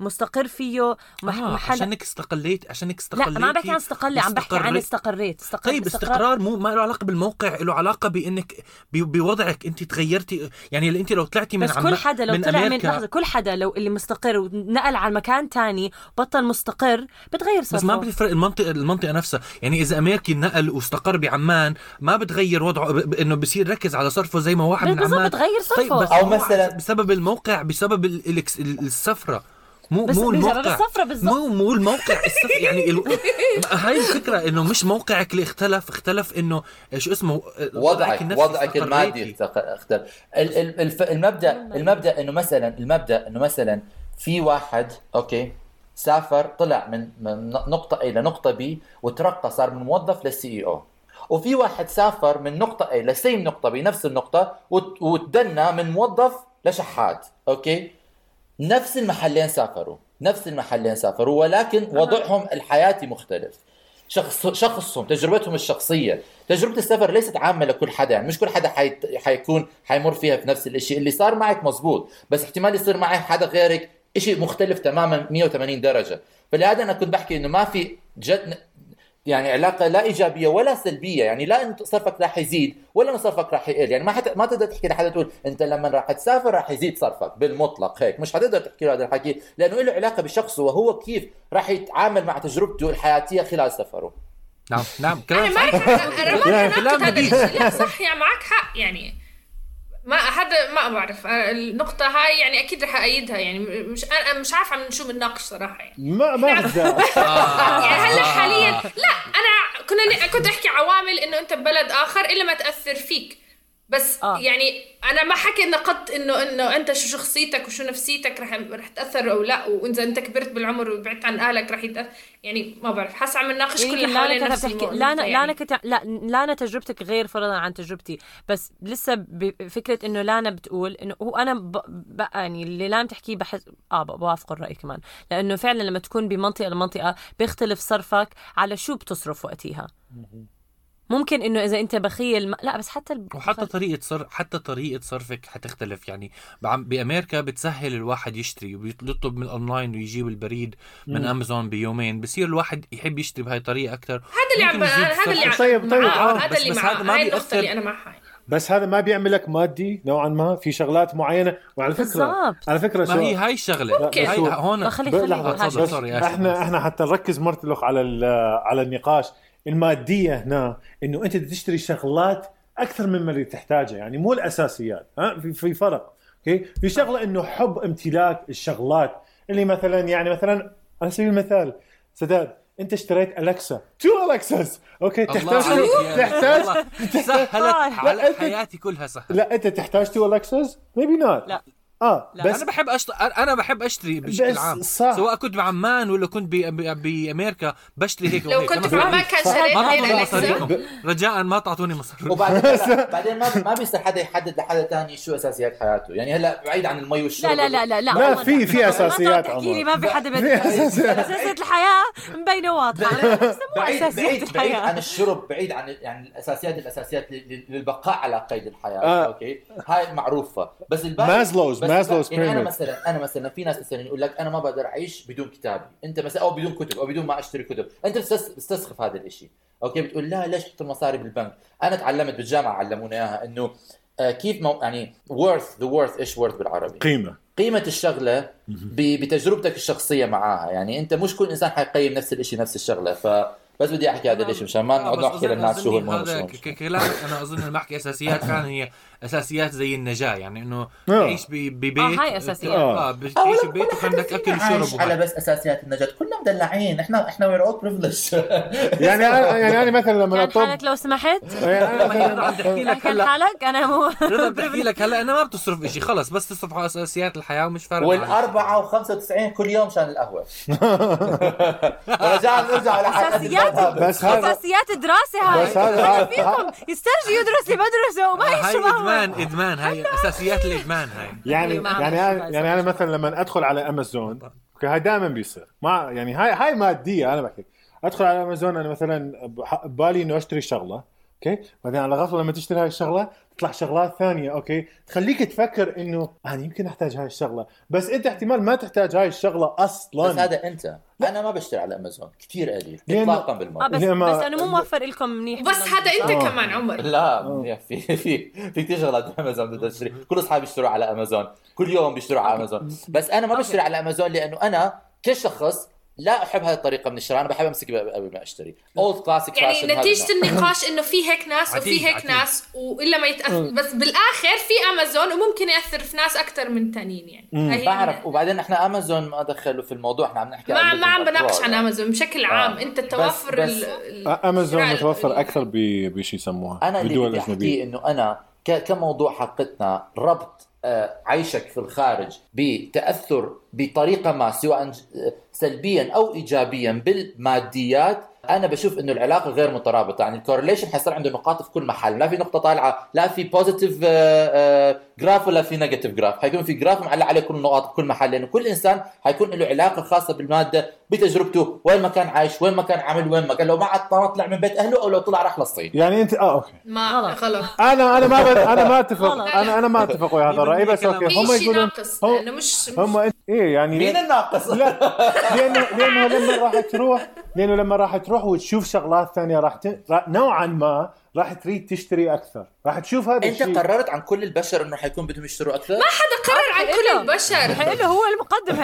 مستقر فيه مح- آه محل عشانك استقليت عشانك لا استقليتي ما عم بحكي عن استقلي عم بحكي عن. استقريت. استقر طيب استقرار مو ما له علاقة بالموقع له علاقة بانك ب- بوضعك. أنت تغيرتي يعني اللي أنت لو طلعتي من بس عم كل حدا لو من طلع من أمريكا لحظة كل حدا لو اللي مستقر ونقل على مكان تاني بطل مستقر بتغير صرفه بس ما بتفرق المنطقة المنطقة نفسها. يعني إذا أمريكي نقل واستقر بعمان ما بتغير وضعه ب- إنه بصير ركز على صرفه زي ما واحد من عمان. بتغير طيب صرفه. بس أو مو مثلاً- بسبب الموقع بسبب ال- الإكس- ال- السفرة. مو بس مو الموقع السفرة بالضبط. مو مو الموقع السفر يعني ال... هاي الفكرة إنه مش موقعك اللي اختلف اختلف إنه شو اسمه وضعك وضعك المادي. اختلف اختلف. ال- ال- الف- المبدا المبدأ إنه مثلا المبدأ إنه مثلا في واحد okay سافر طلع من من نقطة A لنقطة B وترقى صار من موظف لل CEO وفي واحد سافر من نقطة A ل same نقطة B نفس النقطة وت- وتدنى من موظف لشحات okay نفس المحلين سافروا نفس المحلين سافروا ولكن وضعهم الحياتي مختلف. شخص شخصهم تجربتهم الشخصية. تجربة السفر ليست عامة لكل حدا يعني مش كل حدا حي... حيكون حيمر فيها في نفس الشيء اللي صار معك مزبوط بس احتمال يصير معك حدا غيرك شيء مختلف تماما 180 درجة. فلهذا أنا كنت بحكي إنه ما في جد يعني علاقة لا إيجابية ولا سلبية يعني لا انه صرفك راح يزيد ولا انه صرفك راح يقل يعني ما حت... ما تقدر تحكي لحدا تقول أنت لما راح تسافر راح يزيد صرفك بالمطلق هيك مش حتقدر تحكي له هذا الحكي لأنه له علاقة بشخصه وهو كيف راح يتعامل مع تجربته الحياتية خلال سفره نعم نعم كلام ما صحيح. أنا ما يعني كلام اناقض هذا جديد. الشيء لا صح يعني معك حق يعني ما هذا ما بعرف. آه، النقطة هاي يعني أكيد رح أأيدها. يعني مش أنا مش عارفة عم شو بنناقش صراحة يعني. ما ما بدي يعني هلا حاليا لا أنا كنا كنت أحكي عوامل إنه أنت ببلد آخر إلا ما تأثر فيك. بس آه. يعني أنا ما حكي نقدت انه إنه أنت شو شخصيتك وشو نفسيتك رح رح تأثر أو لا وإذا أنت كبرت بالعمر وبعدت عن أهلك رح يتأثر يعني ما بعرف حاسة عم نناقش كل اللي لا حوالين الموضوع لا يعني. أنا كنت لا لا أنا تجربتك غير فرضا عن تجربتي بس لسه بفكره إنه لانا بتقول إنه هو أنا ب... ب... يعني اللي لام تحكيه بحس آه بوافق الرأي كمان لأنه فعلا لما تكون بمنطقة لمنطقة بيختلف صرفك على شو بتصرف وقتها ممكن إنه إذا أنت بخيل ما... لا بس حتى الب... وحتى طريقة صرف حتى طريقة صرفك حتختلف يعني بعم- بأمريكا بتسهل الواحد يشتري وبيطلب من الأونلاين ويجيب البريد من أمازون بيومين بصير الواحد يحب يشتري بهاي الطريقة أكثر هذا اللي عم هذا اللي عم طيب، طيب، معاه. آه. هذا بس- اللي بس معاه هذا ما هاي النقطة بيأثر. اللي أنا معها بس هذا ما بيعملك مادي نوعا ما في شغلات معينة وعلى فكره بالضبط. على فكرة ما هي شو هاي الشغلة ممكن. هاي شو- هون آسف. إحنا إحنا حتى نركز مرتلخ على ال- على النقاش المادية هنا إنه أنت تشتري شغلات أكثر مما اللي تحتاجها يعني مو الأساسيات ها؟ في, في فرق okay؟ في شغلة إنه حب امتلاك الشغلات اللي مثلا يعني مثلا على سبيل المثال سداد أنت اشتريت Alexa two Alexas okay؟ تحتاج تحتاج سهلت حياتي كلها سهلت. لا أنت تحتاج two Alexas maybe not لا. آه لا. بس أنا بحب أشت... أنا بحب أشتري بشكل بس عام صح. سواء كنت بعمان ولا كنت. بأمريكا بشتري هيك لو كنت أنا في بحب- عمان كان. شريت ما تعطوني مصاريكم رجاء ما تعطوني مصاريكم وبعدين بعدين ما ما بيصير حدا يحدد لحدا تاني شو أساسيات حياته يعني هلأ بعيد عن المي والشرب لا لا لا لا لا في- في تحكي لي عمر. ما في حدا بده. أساسيات الحياة مبينة واضحة بس مو بعيد أساسيات بعيد بعيد عن الشرب بعيد عن يعني الاساسيات الأساسيات لل- للبقاء على قيد الحياة آه. okay هاي معروفة بس الباقي Maslow's- بس Maslow's يعني أنا. مثلا أنا مثلا في ناس مثلا يقول لك أنا ما بقدر أعيش بدون كتابي أنت مثلا أو بدون كتب أو بدون ما أشتري كتب. أنت بتستس- بتستسخف هذا الشيء okay؟ بتقول لا ليش حط المصاري بالبنك؟ أنا تعلمت بالجامعة علمونا إياها إنه آه، كيف مو يعني worth the worth إيش worth بالعربي؟ قيمة. قيمة الشغلة بتجربتك الشخصية معاها. يعني أنت مش كل إنسان حيقيم نفس الشيء نفس الشغلة. فبس بدي أحكي هذا الشيء مشان ما نقعد بس نحكي للناس شو هو المهم هذا وشو ك- مش ك- كلامك أنا أظن لما احكي أساسيات فعلا هي أساسيات زي النجاة يعني إنه آه. تعيش ببيت آه، هاي أساسيات. آه آه، بتعيش ولا- ببيت وعندك أكل وشرب على. بس أساسيات النجاة. كلنا مدلعين. إحنا إحنا we're all privileged يعني أنا يعني أنا مثلا لما كان اطب حالك لو سمحت؟ رضا عم تحكي لك هلا حالك؟ أنا مو رضا بحكي لك هلأ أنا ما بتصرف إشي خلص بس تصرف على أساسيات الحياة ومش فارق معك. والأربعة و95 كل يوم شان القهوة. ورجعنا نرجع هذا اساسيات الدراسة هاي. بس هذا فيكم. يسترجي يدرس اللي بدرسه وما معه إدمان إدمان هاي أساسيات الإدمان هاي. يعني يعني يعني أنا مثلا لما أدخل على أمازون okay هاي دائما بيصير. ما يعني هاي هاي مادية أنا بحكي أدخل على أمازون أنا مثلا ببالي إنه أشتري شغلة okay؟ بعدين على غفله لما تشتري هاي الشغلة تطلع شغلات ثانية okay؟ تخليك تفكر إنه أنا يمكن أحتاج هاي الشغلة بس أنت احتمال ما تحتاج هاي الشغلة أصلا. بس هذا أنت. أنا ما بشتري على أمازون كثير قليل اطلاقا بالمرة بس ليه ما- بس انه مو موفر لكم منيح. بس هذا أنت آه. كمان عمر. لا يا في في في كثير شغلات أمازون بدي أشتري. كل أصحابي بيشتروا على أمازون. كل يوم بيشتروا على أمازون. بس أنا ما بشتري على أمازون لأنه أنا كشخص لا أحب هذه الطريقة من الشراء أنا بحب أمسك قبل ما أشتري. اولد كلاسيك يعني نتيجة النقاش إنه في هيك ناس وفي هيك. ناس وإلا ما يتأثر. بس بالآخر في امازون وممكن يأثر في ناس أكثر من تانيين يعني. بعرف. وبعدين إحنا امازون ما دخلوا في الموضوع إحنا عم نحكي ما عن ما عم بناقش. عن امازون بشكل عام. أنت التوفر بس- ال- امازون متوفر أكثر ب- بشي يسموها. أنا اللي بدي إنه أنا ك- كموضوع حلقتنا ربط آه، عيشك في الخارج بتأثر بطريقة ما سواء آه، سلبيا أو ايجابيا بالماديات أنا بشوف إنه العلاقة غير مترابطة يعني ال correlation حيصير عنده نقاط في كل محل لا في نقطة طالعة لا في positive graph ولا في negative graph حيكون في graph معلق عليه كل النقاط في كل محل لأنه كل إنسان حيكون له علاقة خاصة بالمادة بتجربته وين ما كان عايش وين ما كان عمل وين ما كان لو ما عاد طلع من بيت أهله أو لو طلع راح للصين يعني انت آه okay ما غلط. غلط أنا أنا ما بد... أنا ما اتفق. أنا أنا ما أتفق ويا هذا الرأي بس okay هم يقولون ناقص هم- مش هم إيه يعني مين الناقص؟ لا لأنه لأنه لما راح تروح لأنه لما راح تروح وتشوف شغلات ثانية راح ت... را- نوعا ما راح تريد تشتري أكثر. راح تشوف هذا أنت الشيء. قررت عن كل البشر إنه حيكون بدهم يشتروا أكثر؟ حدا قرر عن كل البشر. حلو هو المقدم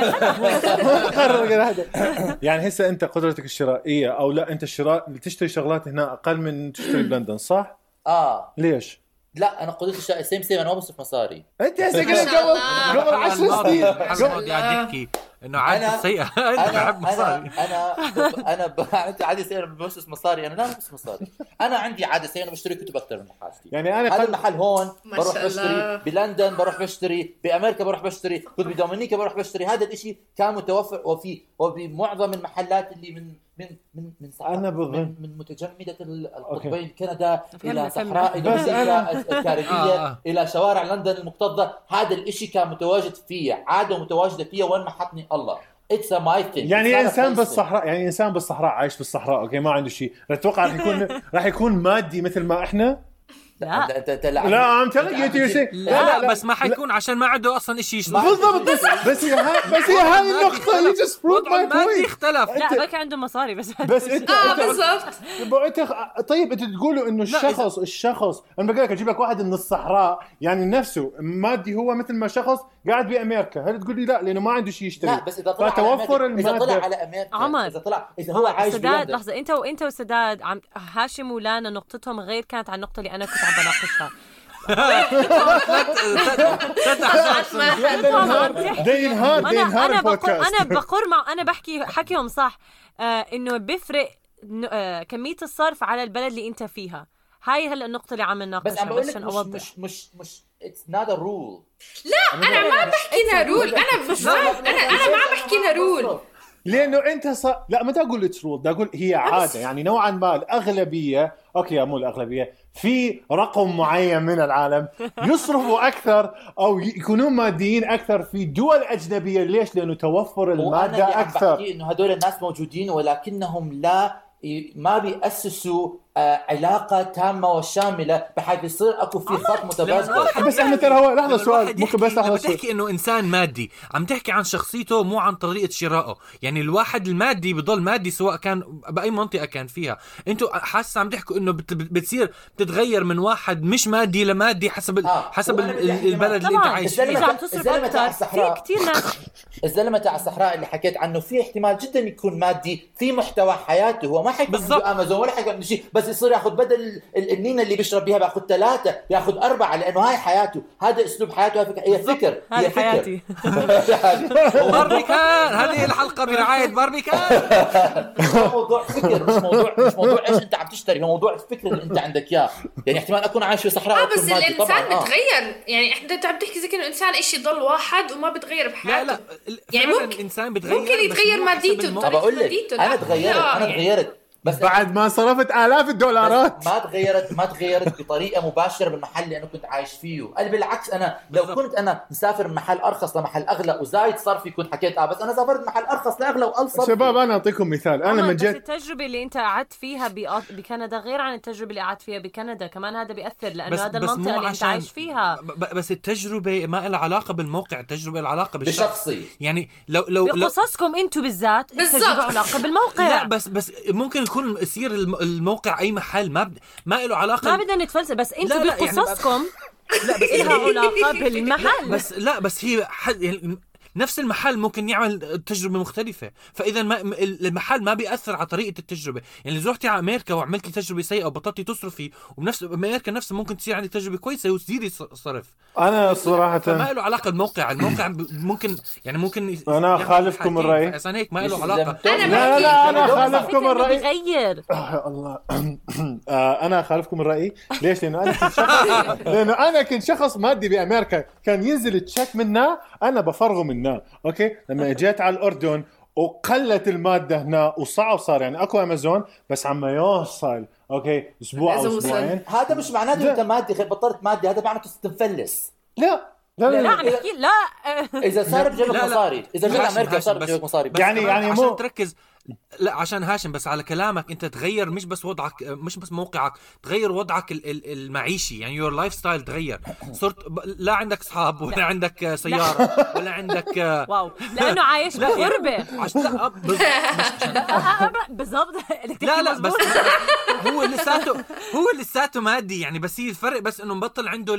قرر هذا. يعني هسه أنت قدرتك الشرائية أو لا أنت الشراء تشتري شغلات هنا أقل من تشتري بلندن صح؟ آه. ليش؟ لا أنا قضيت الشيء same same أنا ما بصرف مصاري. أنت هسه ما قبل. قبل 10 سنين. قاعد يحكي. إنه عادة أنا- سيئة. أنا أنا بحب مصاري. أنا أنا ب... انت عادي سيئة ببصص مصاري. أنا لا ببصص مصاري. أنا عندي عاده سيئة أنا بشتري كتب أكثر من حاجتي. يعني أنا هذا. المحل هون بروح بشتري. بلندن بروح بشتري. بأمريكا بروح بشتري. كنت بدومينيكا بروح بشتري. هذا الإشي كان متوفر. وفي وبمعظم المحلات اللي من من من من صحراء أنا بظن- من, من متجمدة ال- القطبين كندا إلى. صحراء أنا- الكاريبية آه، آه. إلى شوارع لندن المكتظة. هذا الإشي كان متواجد فيا عادة متواجدة فيا وين ما حطني الله. اتس ماي ثينج يعني إنسان بالصحراء يعني إنسان بالصحراء عايش بالصحراء. أوكي ما عنده شيء. أتوقع راح يكون راح يكون مادي مثل ما إحنا. لا. انت انت لا. يو سي لا, لا, بس ما حيكون عشان ما عنده أصلا شيء يشتغل بالضبط. بس بس هي هاي بس هي هاي just proved وضعه my المادي point اختلف لا بك عنده مصاري بس بس انت آه انت بالضبط. أنت طيب أنت تقولوا إنه الشخص الشخص أنا بقول لك أجيب لك واحد من الصحراء يعني نفسه مادي هو مثل ما شخص قاعد بأمريكا. هل تقول لي لا؟ لأنه ما عنده شيء يشتري. لا بس إذا طلع فتوفر على أمريكا- إذا طلع المادة على أمريكا عمر. إذا طلع إذا هو عايش سداد لحظة أنت وانت وسداد عم هاشم ولانا نقطتهم غير كانت عن النقطة اللي أنا كنت بناقشها ده ينهار ده أنا ينهار أنا بقر أنا بقر مع أنا بحكي حكيهم صح. آه إنه بيفرق آه كمية الصرف على البلد اللي أنت فيها. هاي هلا النقطة اللي عم نناقشها بس عم بقول لك مش اوضح مش مش مش اتس نوت ا رول أنا ما بحكي انها rule أنا مش أنا أنا ما عم بحكي انها rule لأنه أنت ص... لا ما أقول it's rule أقول هي عادة يعني نوعا ما الأغلبية okay مو الأغلبية في رقم معين من العالم يصرفوا أكثر أو يكونون ماديين أكثر في دول أجنبية. ليش؟ لأنه توفر المادة أكثر. إنه هدول الناس موجودين ولكنهم لا ما بيأسسوا آه، علاقة تامة وشاملة بحيث يصير أكو في خط متبادل بس إحنا ترى هو لحظة سؤال ممكن بس لحظة سؤال تحكي إنه إنسان مادي عم تحكي عن شخصيته مو عن طريقة شرائه يعني الواحد المادي بضل مادي سواء كان بأي منطقة كان فيها أنتوا حاسه عم تحكوا إنه بت- بتصير بتتغير من واحد مش مادي لمادي حسب آه. حسب البلد اللي أنت عايش فيه تصرف الزلمة تاع أكثر في الصحراء. كثير ناس الزلمة تاع الصحراء اللي حكيت عنه في احتمال جدا يكون مادي في محتوى حياته هو ما حيكون بالضبط. امازون ولا حيكون شيء بس يصير ياخذ بدل ال- النينة اللي بيشرب بيها بياخذ ثلاثة بياخذ أربعة لأنه هاي حياته هذا أسلوب حياته هي فكر هي فكر حياتي باربيكان هذه الحلقة برعايه باربيكان موضوع فكر مش موضوع مش موضوع إيش أنت عم تشتري هو موضوع الفكر اللي أنت عندك إياه يعني احتمال أكون عايش في صحراء آه بس. الإنسان آه. بتغير يعني إحنا أنت عم تحكي زي كأنه الانسان إيش يضل واحد وما بتغير لا بحياته لا ال- يعني ممكن- الإنسان بتغير ممكن بس يتغير ماديته الموقف. طب أقول لك ماديته، أنا لا. تغيرت لا، أنا يعني. تغيرت بس بعد ما صرفت آلاف الدولارات. ما تغيرت ما تغيرت بطريقة مباشرة بالمحل اللي أنا كنت عايش فيه. قال بالعكس أنا لو. كنت أنا مسافر من محل أرخص لمحل أغلى وزايد صرفي كنت حكيت آه بس أنا سافرت محل أرخص لأغلى صرفي شباب أنا أعطيكم مثال. أنا من بس جد التجربة اللي أنت قعدت فيها بكندا غير عن التجربة اللي قعدت فيها بكندا كمان هذا بيأثر لأنه بس- هذا المنطقة اللي أنت عايش فيها. بس التجربة ما لها علاقة بالموقع التجربة لها علاقة بالشخص. بشخصي. يعني لو لو بقصصكم أنتم بالذات بالضبط. التجربة علاقة بالموقع. لا بس بس ممكن يكون يصير الم- الموقع أي محل ما ب... ما له علاقة ما بدنا نتفلسف بس أنتم يعني بقصصكم لا بس إلها علاقة بالمحل. بس لا بس هي حد يعني نفس المحل ممكن يعمل تجربة مختلفة. فإذا ما المحل ما بيأثر على طريقة التجربة. يعني إذا رحتي على أمريكا وعملتي تجربة سيئة وبطلتي تصرفي وبنفس أمريكا نفسها ممكن تصير عندك تجربة كويسة وتزيدي ص- صرف أنا صراحة فما له علاقة بالموقع. الموقع ب- ممكن يعني ممكن ي- أنا يعمل أخالفكم حاجتين. الرأي. فعشان هيك ما له علاقة. لم- أنا لا لا أنا خالفكم الراي بيغير آه الله. آه أنا خالفكم الراي ليش؟ لأنه أنا كنت شخص لأنه أنا كنت شخص مادي بأمريكا. كان ينزل check منا أنا بفرغه منا okay؟ لما جيت على الأردن وقلت المادة هنا وصعب صار يعني أكو أمازون بس عم يوصل okay؟ أسبوع أو. أسبوعين. هذا مش معناته. أنت مادي غير بطلت مادي هذا معناته تنفلس لا. لا لا لا, عم نحكي لا. إذا صار بجيبك. مصاري إذا جيت أمريكا صار بجيبك مصاري بس يعني- يعني عشان مو- تركز. لا عشان هاشم بس على كلامك انت تغير مش بس وضعك مش بس موقعك تغير وضعك ال- ال- المعيشي. يعني your lifestyle تغير. صرت ب- لا عندك اصحاب ولا عندك آه، سيارة ولا عندك آه، واو. لأنه عايش لا، يعني- بغربة. لا بالضبط. لا لا بس. هو لساته هو لساته مادي. يعني بس هي الفرق بس إنه مبطل عنده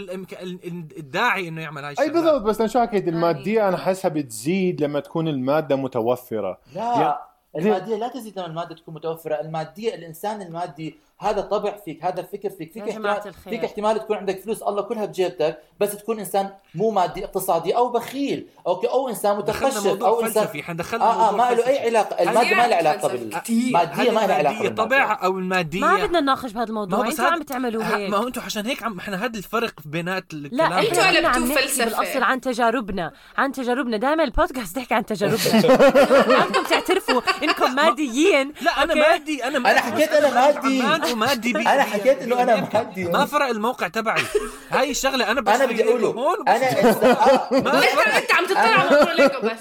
الداعي إنه يعمل هاي أي. بالضبط. بس أنا شو حكيت المادية أنا حاسها بتزيد لما تكون المادة متوفرة. لا. المادية لا تزيد لما المادة تكون متوفرة. المادية الإنسان المادي هذا طبع فيك هذا فكر فيك فيك احتمال الخير. فيك احتمال تكون عندك فلوس الله كلها بجيبتك بس تكون إنسان مو مادي اقتصادي أو بخيل أوكي أو إنسان دخلنا متخشب أو انسان فلسفي حندخلنا آه آه موضوع ما له. أي علاقة المادة ما لها علاقة فلسفي. بالماديه ما لها علاقة طبع. أو المادية ما بدنا نناقش بهذا الموضوع هاد- عم تعملوا هيك ما هو أنتوا عشان هيك عم إحنا هذا الفرق بينات لا الكلام قلبتوه عم نحكي فلسفة. بالاصل عن تجاربنا عن تجاربنا دائما البودكاست نحكي عن تجاربنا بدكم تعترفوا إنكم ماديين لا أنا. مادي أنا أنا حكيت أنا مادي. عمان ومادي بي أنا حكيت إنه أنا بأمريكا. مادي. ما فرق الموقع تبعي. هاي الشغلة أنا بس أنا بدي اقوله هون أنا إنسان- آه. ما انت فرق. أنت عم تطلع على بس.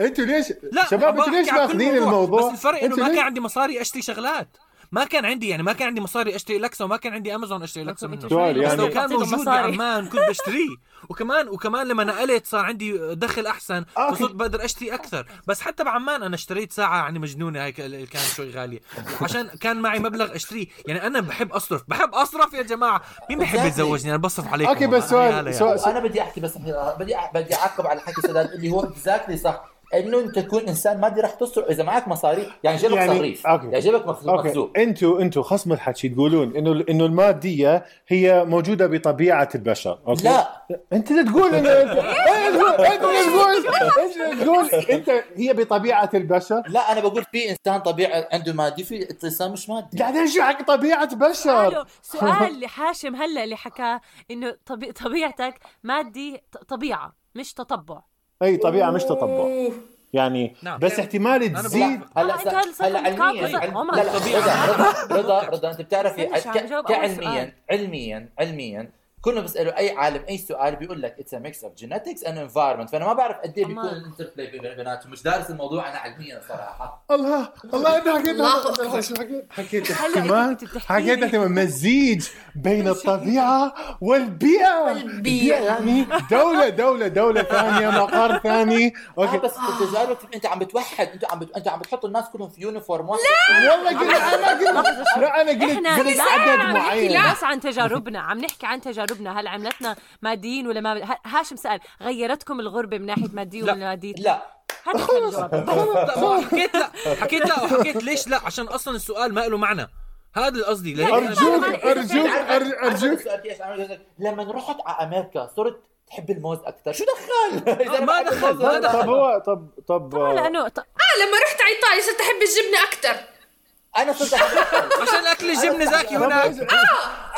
أنتوا ليش؟ لا شباب أنتوا ليش على كل ماخذين موضوع. الموضوع؟ بس الفرق إنه ما كان عندي مصاري أشتري شغلات. ما كان عندي يعني ما كان عندي مصاري أشتري لكسة وما كان عندي أمازون أشتري لكسة أنتوا- منه. شوي بس يعني- لو كان تعطيكم موجود. بعمان كنت بشتريه. وكمان وكمان لما نقلت صار عندي دخل أحسن أوكي. فصرت بقدر أشتري أكثر. بس حتى بعمان أنا اشتريت ساعة يعني مجنونة هيك اللي كانت شوي غالية. عشان كان معي مبلغ أشتريه. يعني أنا بحب أصرف بحب أصرف يا جماعة. مين بحب Exactly. يتزوجني؟ أنا بصرف عليكم أوكي بس والله. سؤال وأنا بدي أحكي بس بدي بدي أعقب على حكي سداد اللي هو exactly صح. إنه أنت تكون إنسان مادي رح تصرف إذا معك مصاري يعني جيبك يعني- صريف أوكي. يعني جيبك مخزوق أوكي. مخزوق أنتوا أنتوا خصم الحكي تقولون إنه إنه المادية هي موجودة بطبيعة البشر أوكي؟ لا. أنت اللي تقول انه انت تقول أنت اللي تقول أنت هي بطبيعة البشر؟ لا أنا بقول في إنسان طبيعي عنده مادي في انسان مش مادي. قاعدين شو حق طبيعة بشر سؤال لحاشم هلا اللي حكاه إنه طبي... طبيعتك مادي ط- طبيعة مش تطبع. أي طبيعة مش تطبع. يعني نعم. بس احتمال تزيد هلا هلا علميا. لا لا. رضا رضا رضا أنت بتعرفي كعلميا. علميا علميا كل ما بيسألوا أي عالم أي سؤال بيقول لك اتس ميكس اوف جينetics اند انفايرمنت فأنا ما بعرف قد إيه بيكون. ال interplay بيناتهم مش دارس الموضوع أنا علميا صراحة. الله الله انت حكيت. شو حكيت حكيت احتمال حكيت لي. احتمال مزيج بين الطبيعة والبيئة. والبيئة. يعني دولة دولة دولة ثانية مقر ثاني. أوكي. بس تجاربك انت عم بتوحد أنت عم. أنت عم بتحط الناس كلهم في uniform واحد. والله قلت أنا قلت لا! أنا قلت؟ إحنا قلت لا عدد عم نحكي معين. بس عن تجاربنا عم نحكي عن تجاربنا. هل عملتنا ماديين ولا ما ه- هاشم سأل غيرتكم الغربة من ناحية مادية لا. ولا مادية لا لا حكيت لا حكيت لا وحكيت ليش لا؟ عشان أصلا السؤال ما له معنى. هذا القصدي لهيك أنا- أرجوك. ارجوك ارجوك؟ لما رحت على أمريكا صرت تحب الموز أكثر شو دخل؟ ما دخل، ما دخل. طب هو طب طب لأنه ط- آه لما رحت على إيطاليا صرت أحب الجبنة أكثر أنا صرت عشان اكل الجبنه زاكي هناك.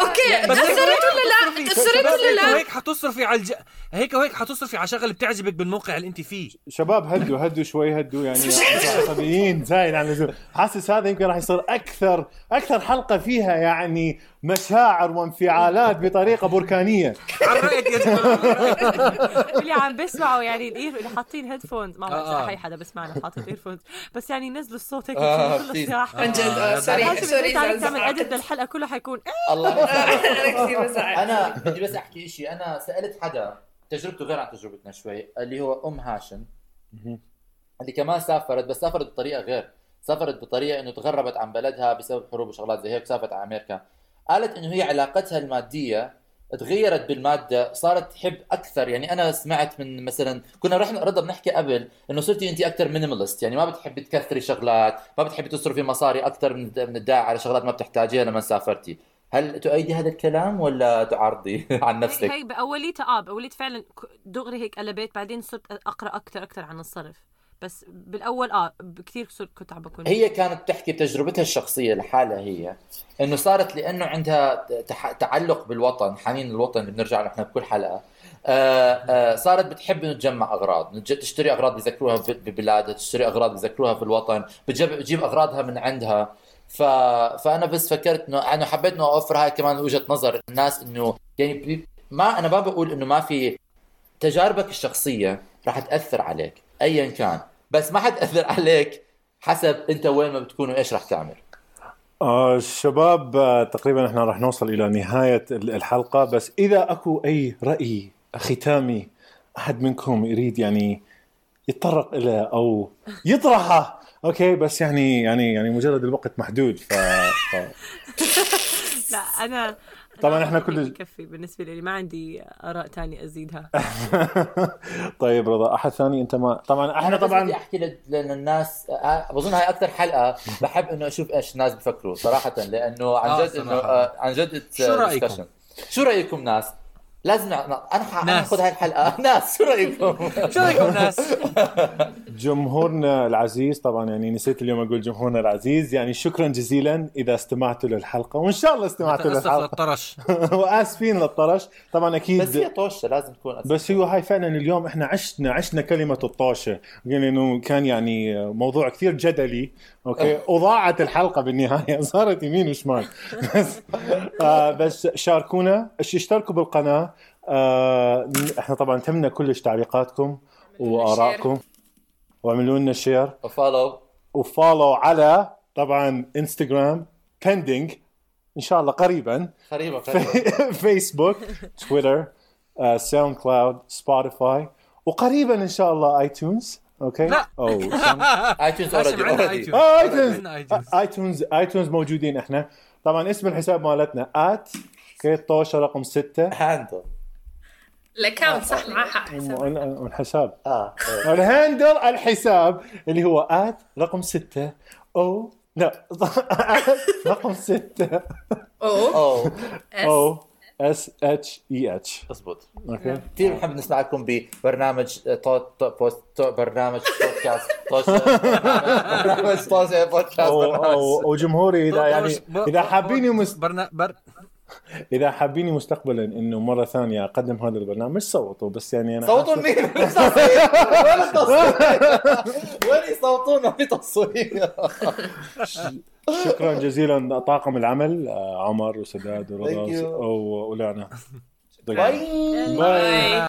أوكي بس هيك تأثرت ولا لا؟ تأثرت بس ولا وهيك حتصرفي على الج... هيك وهيك حتصرفي على شغلة بتعجبك بالموقع اللي انت فيه شباب هدوا هدوا شوي هدوا يعني عصبيين زايد عن اللزوم حاسس هذا يمكن راح يصير أكثر أكثر حلقة فيها يعني مشاعر وانفعالات بطريقة بركانية رأيك يا جماعة اللي عم بسمعوا يعني ال ear اللي حاطين headphones ما آه. بعرف اي حدا بسمعنا حاطط earphones بس يعني نزلوا الصوت هيك آه،. يا عن جد آه، آه، sorry sorry تعمل. ادت للحلقة كلها حيكون. الله. أنا كثير بزعل أنا بدي بس أحكي شيء أنا سألت حدا تجربته غير عن تجربتنا شوي اللي هو أم هاشم. اللي كمان سافرت بس سافرت بطريقة غير. سافرت بطريقة إنه تغربت عن بلدها بسبب حروب وشغلات زي هيك سافرت على أمريكا. قالت إنه هي علاقتها المادية تغيرت بالمادة صارت تحب أكثر. يعني أنا سمعت من مثلا كنا رحنا رضا بنحكي قبل إنه صرتي انت أكثر مينيمالست يعني ما بتحبي تكثري شغلات ما بتحبي تصرفي مصاري أكثر من من الداعي على شغلات ما بتحتاجيها لما سافرتي. هل تؤيدي هذا الكلام ولا تعارضي عن نفسك؟ هي باوليتها آه باوليتها فعلا دغري هيك قلبت بعدين صرت أقرأ أكثر أكثر عن الصرف. بس بالأول آه كثير صرت كنت عم بكون هي كانت تحكي بتجربتها الشخصية لحالها هي إنه صارت لأنه عندها تعلق بالوطن حنين الوطن بنرجع له إحنا بكل حلقة. آه آه صارت بتحب إنه تجمع أغراض تشتري أغراض بيذكروها في- ببلادها تشتري أغراض بيذكروها في الوطن بتجيب, أغراضها من عندها. ف... فأنا بس فكرت انه أنا حبيت إنه أوفر هاي كمان وجهة نظر الناس إنه يعني ما أنا ما بقول إنه ما في تجاربك الشخصية راح تأثر عليك ايا كان. بس ما حتاثر عليك حسب أنت وين ما بتكون وايش راح تعمل. آه شباب آه تقريبا إحنا راح نوصل إلى نهاية ال- الحلقة بس إذا أكو أي رأي ختامي أحد منكم يريد يعني يتطرق إلى أو يطرحه أوكي بس يعني يعني يعني مجرد الوقت محدود ف, ف... لا أنا طبعاً إحنا كل- كفي بالنسبة لي ما عندي آراء تانية أزيدها طيب رضا أحد ثاني أنت ما طبعا إحنا بس بدي طبعا أحكي لل- للناس آه، بظن هاي أكثر حلقة بحب إنه أشوف إيش الناس بفكروا صراحة لأنه عن آه، جد إنه. آه، عن جد شو رأيكم؟ discussion. شو رأيكم ناس؟ لازم نع- أنا ح- أنا ناس. اخذ هاي الحلقة ناس شو رأيكم؟ شو رأيكم ناس؟ جمهورنا العزيز طبعا يعني نسيت اليوم أقول جمهورنا العزيز يعني شكرا جزيلا إذا استمعتوا للحلقة وإن شاء الله استمعتوا أسف للحلقة للطرش وآسفين للطرش طبعا أكيد بس هي طوشة لازم تكون أساساً. بس هو هاي فعلا اليوم إحنا عشنا عشنا كلمة الطاشة يعني إنه كان يعني موضوع كثير جدلي أوكي. وضاعت الحلقة بالنهاية صارت يمين وشمال. بس آه بس شاركونا اش- اشتركوا بالقناة. آه إحنا طبعا تمنا كلش تعليقاتكم وآرائكم. واعملوا لنا share follow و follow على طبعا انستغرام pending إن شاء الله قريبا. قريبه قريبه فيسبوك تويتر ساوند كلاود سبوتيفاي وقريبا إن شاء الله iTunes أوكي لا. أو iTunes already iTunes iTunes. iTunes iTunes موجودين إحنا. طبعا اسم الحساب مالتنا at أوكي طوشه رقم ستة. handle ال account صح؟ معاه حق حساب. الحساب آه ال handle الحساب اللي هو at رقم ستة. أو لا رقم ستة. أو أو اس اتش اي اتش اضبط أوكي. كثير بنحب نسمعكم ببرنامج to to post برنامج بودكاست برنامج بودكاست برنامج وجمهوري إذا يعني إذا ب- حابيني مس... برنا... بر... اذا حابيني مستقبلا إنه مرة ثانية أقدم هذا البرنامج صوتوا بس يعني أنا صوتوا مين؟ وين التصوير؟ وين يصوتونا في تصوير؟ شكرا جزيلا طاقم العمل آه، عمر وسداد ورضا Thank you. و- ولعنة باي باي